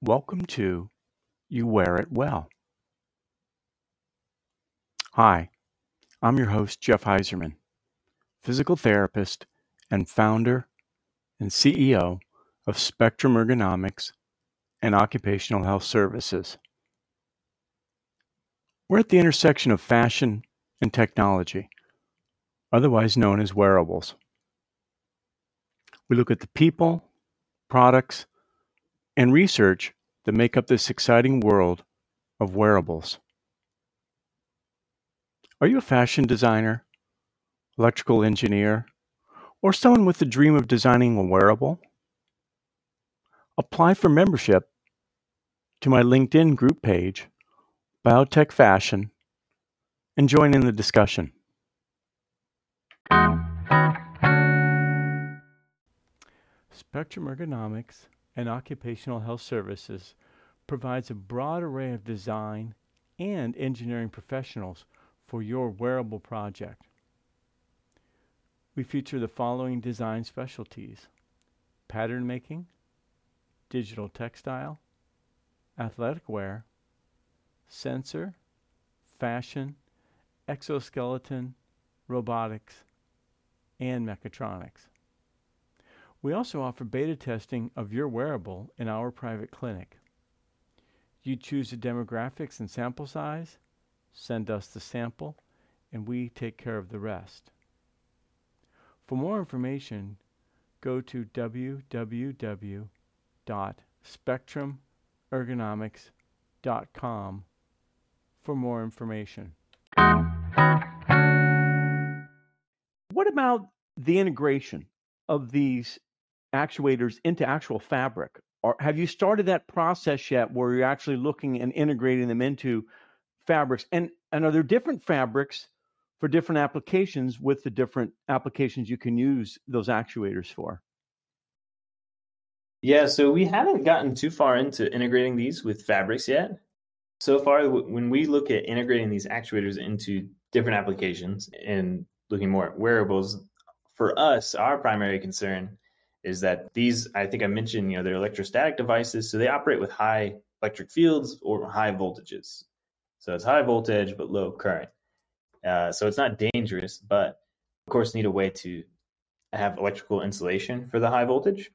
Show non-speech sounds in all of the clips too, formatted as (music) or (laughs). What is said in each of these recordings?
Welcome to You Wear It Well. Hi, I'm your host, Jeff Heiserman, physical therapist and founder and CEO of Spectrum Ergonomics and Occupational Health Services. We're at the intersection of fashion and technology, otherwise known as wearables. We look at the people, products, and research that make up this exciting world of wearables. Are you a fashion designer, electrical engineer, or someone with the dream of designing a wearable? Apply for membership to my LinkedIn group page, Biotech Fashion, and join in the discussion. Spectrum Ergonomics and Occupational Health Services provides a broad array of design and engineering professionals for your wearable project. We feature the following design specialties pattern making, digital textile, athletic wear, sensor, fashion, exoskeleton, robotics, and mechatronics. We also offer beta testing of your wearable in our private clinic. You choose the demographics and sample size, send us the sample, and we take care of the rest. For more information, go to www.spectrumergonomics.com for more information. What about the integration of these actuators into actual fabric? Or have you started that process yet where you're actually looking and integrating them into fabrics? And, and are there different fabrics for different applications with the different applications you can use those actuators for? Yeah, so we haven't gotten too far into integrating these with fabrics yet. So far, when we look at integrating these actuators into different applications and looking more at wearables, for us, our primary concern is that these, I think I mentioned, you know, they're electrostatic devices, so they operate with high electric fields or high voltages. So it's high voltage but low current. Uh, so it's not dangerous, but of course need a way to have electrical insulation for the high voltage.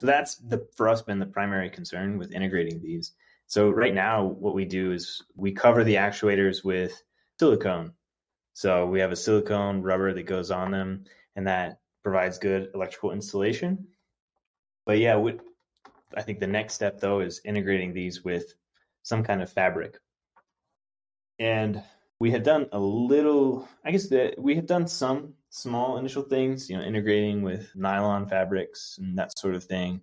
So that's the for us been the primary concern with integrating these. So right now, what we do is we cover the actuators with silicone. So we have a silicone rubber that goes on them, and that provides good electrical insulation. But yeah, I think the next step though is integrating these with some kind of fabric. And we had done a little, I guess that we had done some small initial things, you know, integrating with nylon fabrics and that sort of thing.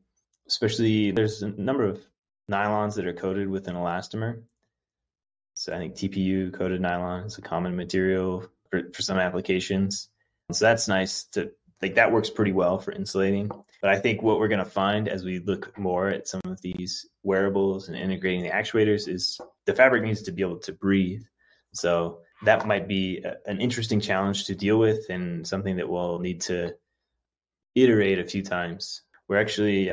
Especially there's a number of nylons that are coated with an elastomer. So I think TPU coated nylon is a common material for, for some applications. So that's nice to like that works pretty well for insulating. But I think what we're going to find as we look more at some of these wearables and integrating the actuators is the fabric needs to be able to breathe. So that might be a, an interesting challenge to deal with and something that we'll need to iterate a few times. We're actually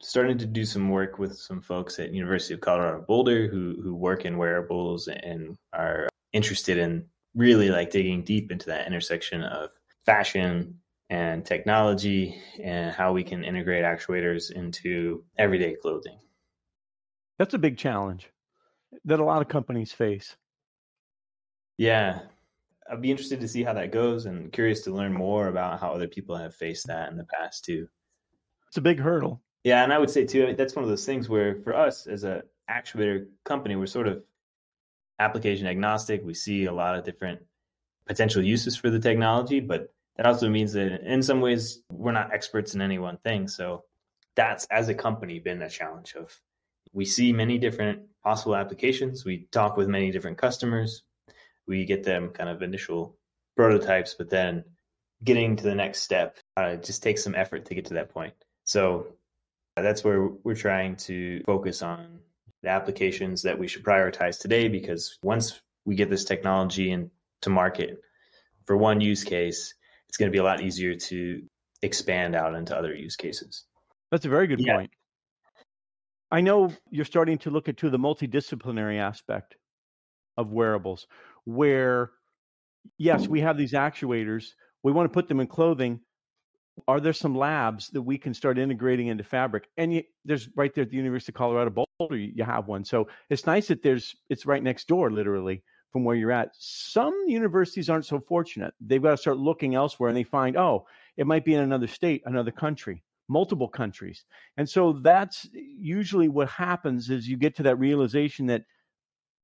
starting to do some work with some folks at University of Colorado Boulder who who work in wearables and are interested in really like digging deep into that intersection of fashion and technology and how we can integrate actuators into everyday clothing. That's a big challenge that a lot of companies face. Yeah. I'd be interested to see how that goes and curious to learn more about how other people have faced that in the past too. It's a big hurdle. Yeah, and I would say too that's one of those things where for us as a actuator company, we're sort of application agnostic. We see a lot of different potential uses for the technology, but that also means that in some ways we're not experts in any one thing. So that's as a company been a challenge of we see many different possible applications. We talk with many different customers. We get them kind of initial prototypes, but then getting to the next step uh, just takes some effort to get to that point. So that's where we're trying to focus on the applications that we should prioritize today because once we get this technology into market for one use case, it's going to be a lot easier to expand out into other use cases. That's a very good yeah. point. I know you're starting to look at into the multidisciplinary aspect of wearables, where yes, we have these actuators. We want to put them in clothing. Are there some labs that we can start integrating into fabric? And you, there's right there at the University of Colorado Boulder, you have one. So it's nice that there's it's right next door, literally from where you're at. Some universities aren't so fortunate. They've got to start looking elsewhere, and they find, oh, it might be in another state, another country multiple countries. And so that's usually what happens is you get to that realization that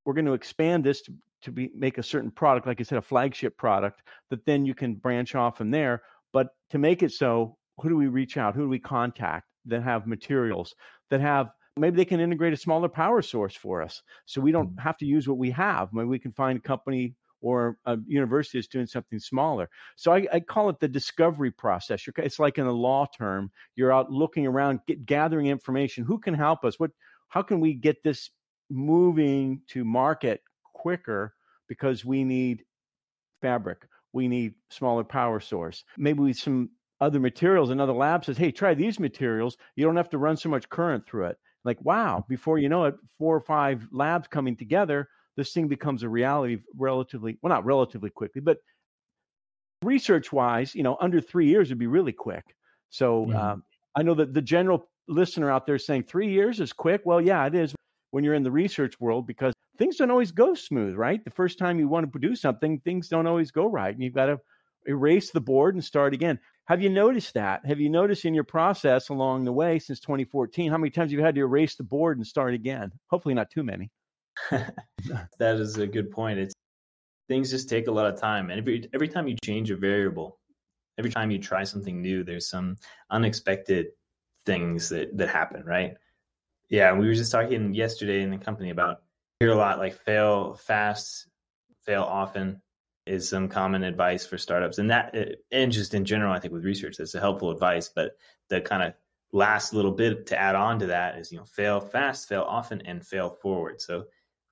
we're going to expand this to, to be make a certain product, like I said, a flagship product, that then you can branch off from there. But to make it so, who do we reach out? Who do we contact that have materials that have maybe they can integrate a smaller power source for us so we don't mm-hmm. have to use what we have maybe we can find a company or a university is doing something smaller. So I, I, call it the discovery process. You're, it's like in a law term, you're out looking around, get, gathering information. Who can help us? What? How can we get this moving to market quicker? Because we need fabric, we need smaller power source. Maybe we some other materials. Another lab says, "Hey, try these materials. You don't have to run so much current through it." Like, wow! Before you know it, four or five labs coming together this thing becomes a reality relatively well not relatively quickly but research wise you know under three years would be really quick so mm-hmm. um, i know that the general listener out there saying three years is quick well yeah it is when you're in the research world because things don't always go smooth right the first time you want to produce something things don't always go right and you've got to erase the board and start again have you noticed that have you noticed in your process along the way since 2014 how many times you've had to erase the board and start again hopefully not too many (laughs) that is a good point. It's things just take a lot of time, and every every time you change a variable, every time you try something new, there's some unexpected things that that happen, right? Yeah, we were just talking yesterday in the company about hear a lot like fail fast, fail often is some common advice for startups, and that and just in general, I think with research, that's a helpful advice. But the kind of last little bit to add on to that is you know fail fast, fail often, and fail forward. So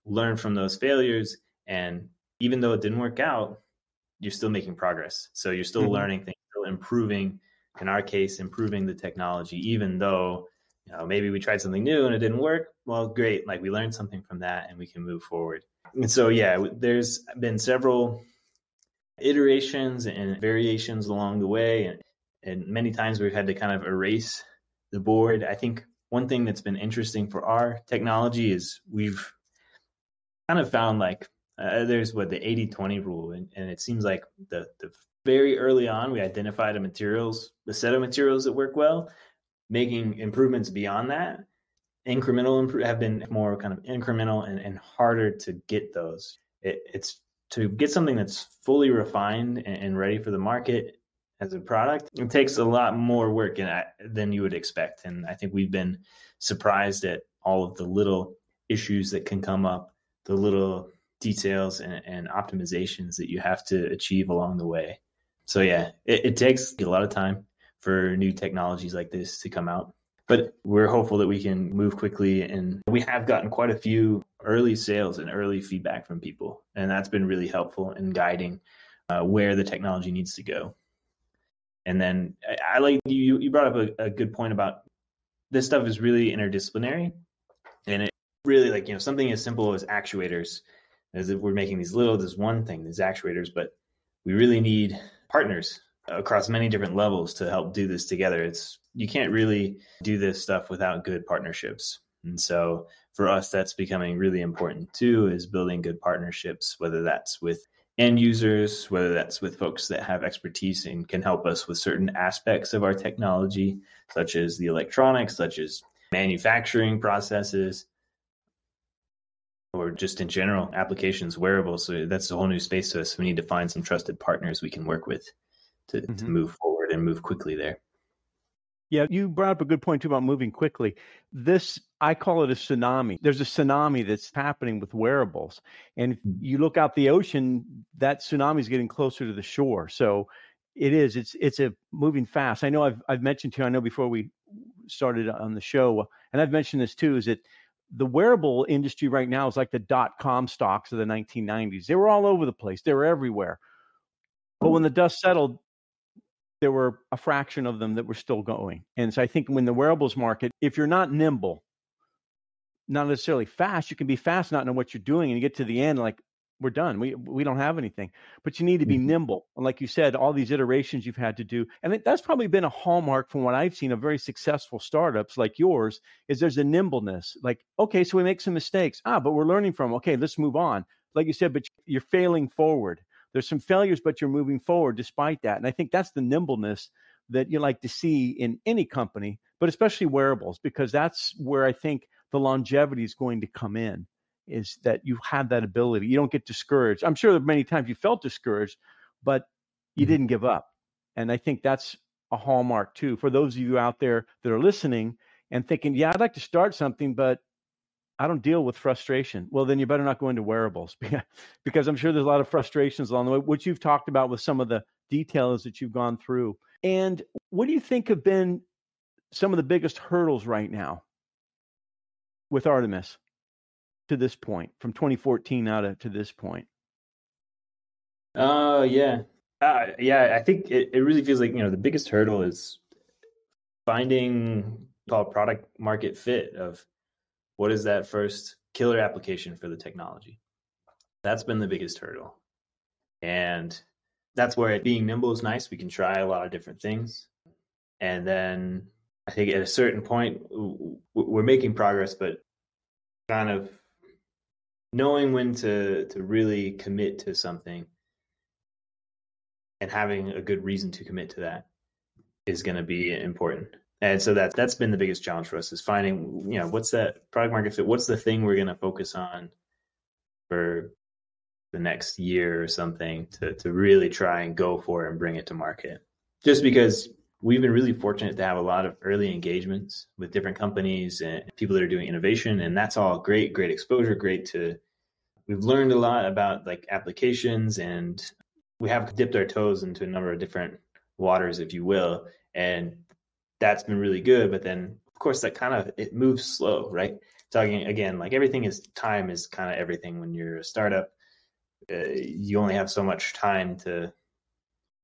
learn from those failures. And even though it didn't work out, you're still making progress. So you're still mm-hmm. learning things, still improving. In our case, improving the technology, even though you know maybe we tried something new and it didn't work. Well, great. Like we learned something from that, and we can move forward. And so yeah, there's been several iterations and variations along the way, and and many times we've had to kind of erase the board. I think one thing that's been interesting for our technology is we've kind of found like uh, there's what the 80 20 rule and, and it seems like the, the very early on we identified a materials the set of materials that work well making improvements beyond that incremental imp- have been more kind of incremental and, and harder to get those it, it's to get something that's fully refined and, ready for the market as a product it takes a lot more work than you would expect and i think we've been surprised at all of the little issues that can come up the little details and, and optimizations that you have to achieve along the way. So yeah, it, it takes a lot of time for new technologies like this to come out. But we're hopeful that we can move quickly. And we have gotten quite a few early sales and early feedback from people. And that's been really helpful in guiding uh, where the technology needs to go. And then I, I like you, you brought up a, a good point about this stuff is really interdisciplinary and it really like you know something as simple as actuators as if we're making these little this one thing these actuators but we really need partners across many different levels to help do this together it's you can't really do this stuff without good partnerships and so for us that's becoming really important too is building good partnerships whether that's with end users whether that's with folks that have expertise and can help us with certain aspects of our technology such as the electronics such as manufacturing processes or just in general applications, wearables. So that's a whole new space to us. We need to find some trusted partners we can work with to, mm-hmm. to move forward and move quickly there. Yeah, you brought up a good point too about moving quickly. This, I call it a tsunami. There's a tsunami that's happening with wearables. And if mm-hmm. you look out the ocean, that tsunami is getting closer to the shore. So it is, it's, it's a moving fast. I know I've, I've mentioned to you, I know before we started on the show, and I've mentioned this too, is that the wearable industry right now is like the dot com stocks of the 1990s. They were all over the place, they were everywhere. But when the dust settled, there were a fraction of them that were still going. And so I think when the wearables market, if you're not nimble, not necessarily fast. You can be fast, not know what you're doing, and you get to the end like we're done. We we don't have anything. But you need to be mm-hmm. nimble. And like you said, all these iterations you've had to do, and that's probably been a hallmark from what I've seen of very successful startups like yours. Is there's a nimbleness. Like okay, so we make some mistakes. Ah, but we're learning from. Okay, let's move on. Like you said, but you're failing forward. There's some failures, but you're moving forward despite that. And I think that's the nimbleness that you like to see in any company, but especially wearables, because that's where I think the longevity is going to come in is that you have that ability. You don't get discouraged. I'm sure that many times you felt discouraged, but you mm-hmm. didn't give up. And I think that's a hallmark too for those of you out there that are listening and thinking, yeah, I'd like to start something, but I don't deal with frustration. Well, then you better not go into wearables (laughs) because I'm sure there's a lot of frustrations along the way, which you've talked about with some of the details that you've gone through. And what do you think have been some of the biggest hurdles right now with Artimus? to this point, from 2014 out to, to this point? Uh, yeah. Uh, yeah, I think it, it really feels like, you know, the biggest hurdle is finding called product market fit of what is that first killer application for the technology. That's been the biggest hurdle. And that's where being nimble is nice. We can try a lot of different things. And then I think at a certain point, we're making progress, but kind of knowing when to to really commit to something and having a good reason to commit to that is going to be important and so that that's been the biggest challenge for us is finding you know what's that product market fit? What's the thing we're going to focus on for the next year or something to to really try and go for and bring it to market? Just because we've been really fortunate to have a lot of early engagements with different companies and people that are doing innovation and that's all great great exposure great to we've learned a lot about like applications and we have dipped our toes into a number of different waters if you will and that's been really good but then of course that kind of it moves slow right talking again like everything is time is kind of everything when you're a startup uh, you only have so much time to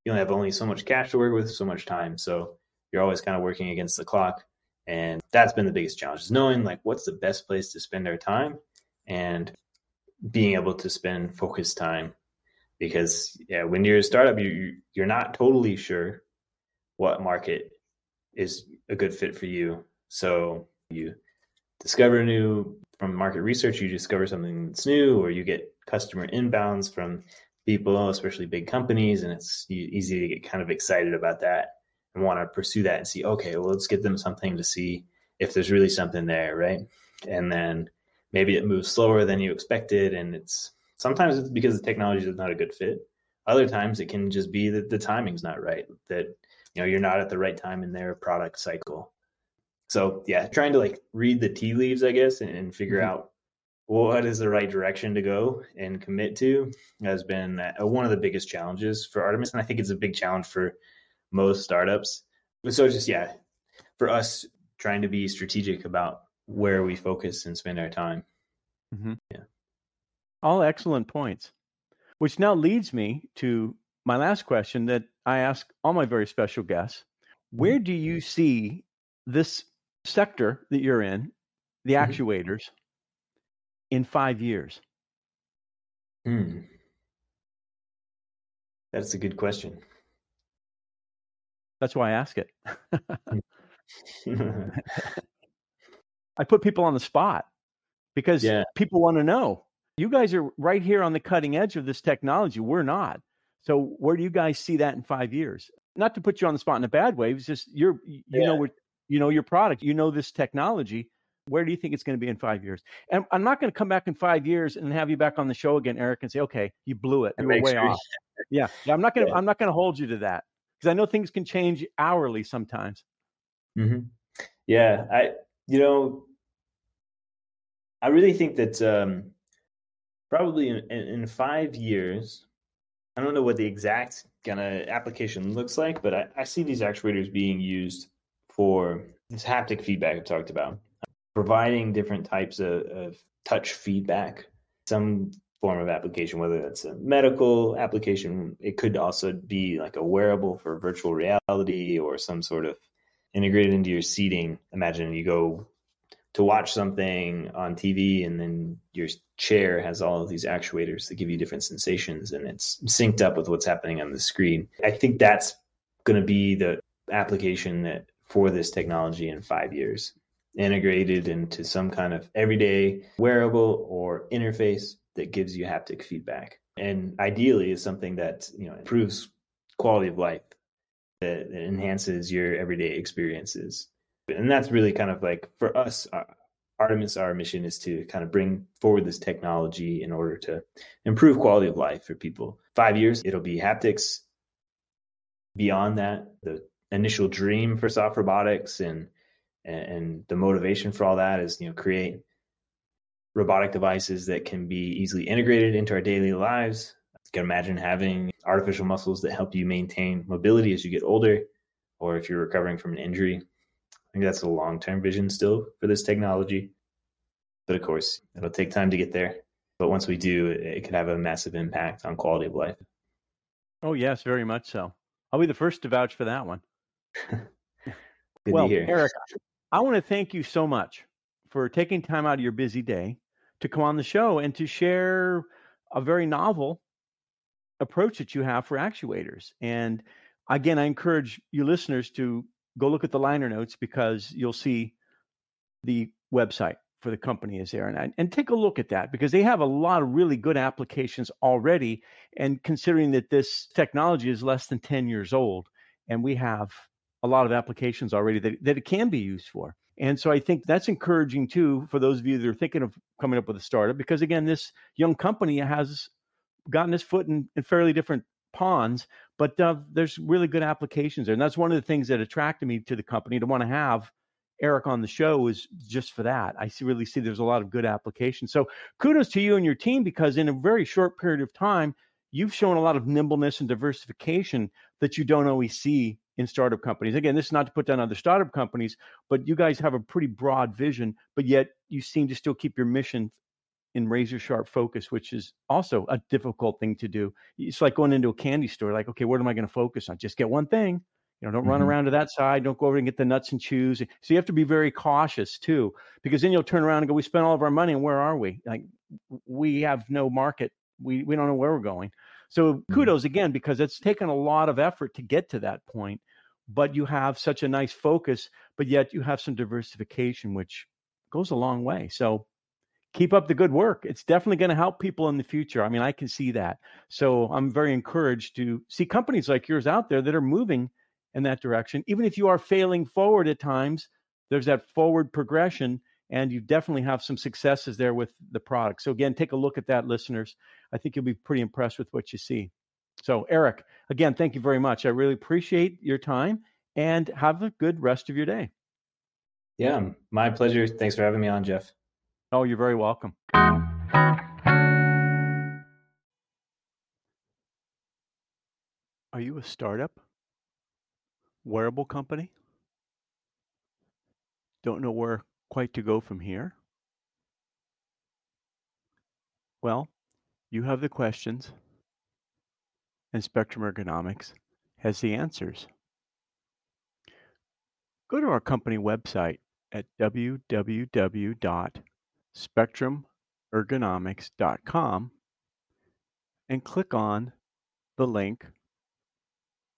you only have only so much cash to work with, so much time. So you're always kind of working against the clock. And that's been the biggest challenge is knowing like what's the best place to spend our time and being able to spend focused time. Because yeah, when you're a startup, you you're not totally sure what market is a good fit for you. So you discover new from market research, you discover something that's new, or you get customer inbounds from people, especially big companies, and it's easy to get kind of excited about that and want to pursue that and see, okay, well, let's get them something to see if there's really something there, right? And then maybe it moves slower than you expected, and it's sometimes it's because the technology is not a good fit. Other times it can just be that the timing's not right, that you know you're not at the right time in their product cycle. So yeah, trying to like read the tea leaves, I guess, and, and figure mm-hmm. out what is the right direction to go and commit to has been uh, one of the biggest challenges for Artimus. And I think it's a big challenge for most startups. But so just, yeah, for us trying to be strategic about where we focus and spend our time. Mm-hmm. Yeah. All excellent points, which now leads me to my last question that I ask all my very special guests. Where mm-hmm. do you see this sector that you're in, the mm-hmm. actuators, in five years? Hmm. That's a good question. That's why I ask it. (laughs) I put people on the spot because yeah. people want to know. You guys are right here on the cutting edge of this technology. We're not. So where do you guys see that in five years? Not to put you on the spot in a bad way. It's just you're you yeah. know what you know your product. You know this technology where do you think it's going to be in five years? And I'm not going to come back in five years and have you back on the show again, Eric, and say, okay, you blew it. You were way off. Yeah. yeah. I'm not going to, yeah. I'm not going to hold you to that because I know things can change hourly sometimes. Mm-hmm. Yeah. I, you know, I really think that um, probably in, in five years, I don't know what the exact kind of application looks like, but I, I see these actuators being used for this haptic feedback I've talked about providing different types of, of touch feedback, some form of application, whether that's a medical application, it could also be like a wearable for virtual reality or some sort of integrated into your seating. Imagine you go to watch something on TV and then your chair has all of these actuators that give you different sensations and it's synced up with what's happening on the screen. I think that's going to be the application that for this technology in 5 years integrated into some kind of everyday wearable or interface that gives you haptic feedback. And ideally is something that, you know, improves quality of life that, enhances your everyday experiences and that's really kind of like for us uh, Artimus our mission is to kind of bring forward this technology in order to improve quality of life for people. Five years it'll be haptics. Beyond that the initial dream for soft robotics and and the motivation for all that is you know create robotic devices that can be easily integrated into our daily lives. You can imagine having artificial muscles that help you maintain mobility as you get older or if you're recovering from an injury think that's a long term vision still for this technology. But of course, it'll take time to get there. But once we do, it could have a massive impact on quality of life. Oh, yes, very much so. I'll be the first to vouch for that one. (laughs) Good well, to hear. Eric, I want to thank you so much for taking time out of your busy day to come on the show and to share a very novel approach that you have for actuators. And again, I encourage you listeners to go look at the liner notes because you'll see the website for the company is there. And, and take a look at that because they have a lot of really good applications already. And considering that this technology is less than 10 years old and we have a lot of applications already that, that it can be used for. And so i think that's encouraging too for those of you that are thinking of coming up with a startup because again this young company has gotten its foot in, in fairly different ponds, but uh, there's really good applications there. And that's one of the things that attracted me to the company to want to have Eric on the show is just for that. I see, really see there's a lot of good applications. So kudos to you and your team because in a very short period of time, you've shown a lot of nimbleness and diversification that you don't always see in startup companies. Again, this is not to put down other startup companies, but you guys have a pretty broad vision, but yet you seem to still keep your mission in razor sharp focus, which is also a difficult thing to do. It's like going into a candy store, like, okay, what am I going to focus on? Just get one thing. You know, don't mm-hmm. run around to that side. Don't go over and get the nuts and chews. So you have to be very cautious too, because then you'll turn around and go, we spent all of our money and where are we? Like we have no market. We, we don't know where we're going. So mm-hmm. kudos again, because it's taken a lot of effort to get to that point, but you have such a nice focus, but yet you have some diversification, which goes a long way. So keep up the good work. It's definitely going to help people in the future. I mean, I can see that. So I'm very encouraged to see companies like yours out there that are moving in that direction. Even if you are failing forward at times, there's that forward progression, and you definitely have some successes there with the product. So again, take a look at that, listeners. I think you'll be pretty impressed with what you see. So, Eric, again, thank you very much. I really appreciate your time and have a good rest of your day. Yeah, my pleasure. Thanks for having me on, Jeff. Oh, you're very welcome. Are you a startup? Wearable company? Don't know where quite to go from here? Well, you have the questions, and Spectrum Ergonomics has the answers. Go to our company website at www spectrumergonomics.com and click on the link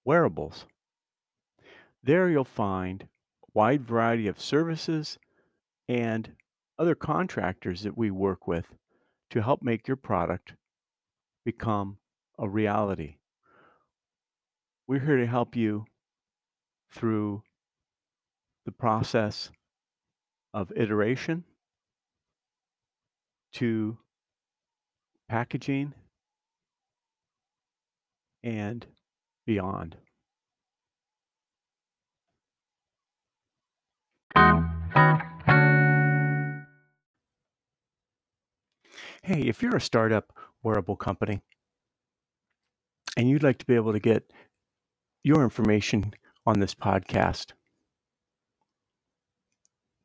Wearables. There you'll find a wide variety of services and other contractors that we work with to help make your product become a reality. We're here to help you through the process of iteration to packaging and beyond. Hey, if you're a startup wearable company and you'd like to be able to get your information on this podcast,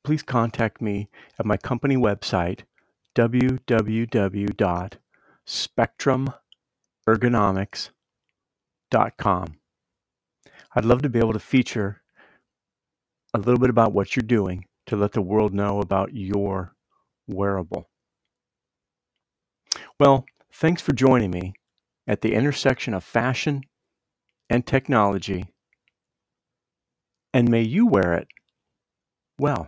please contact me at my company website, www.spectrumergonomics.com. I'd love to be able to feature a little bit about what you're doing to let the world know about your wearable. Well, thanks for joining me at the intersection of fashion and technology, and may you wear it well.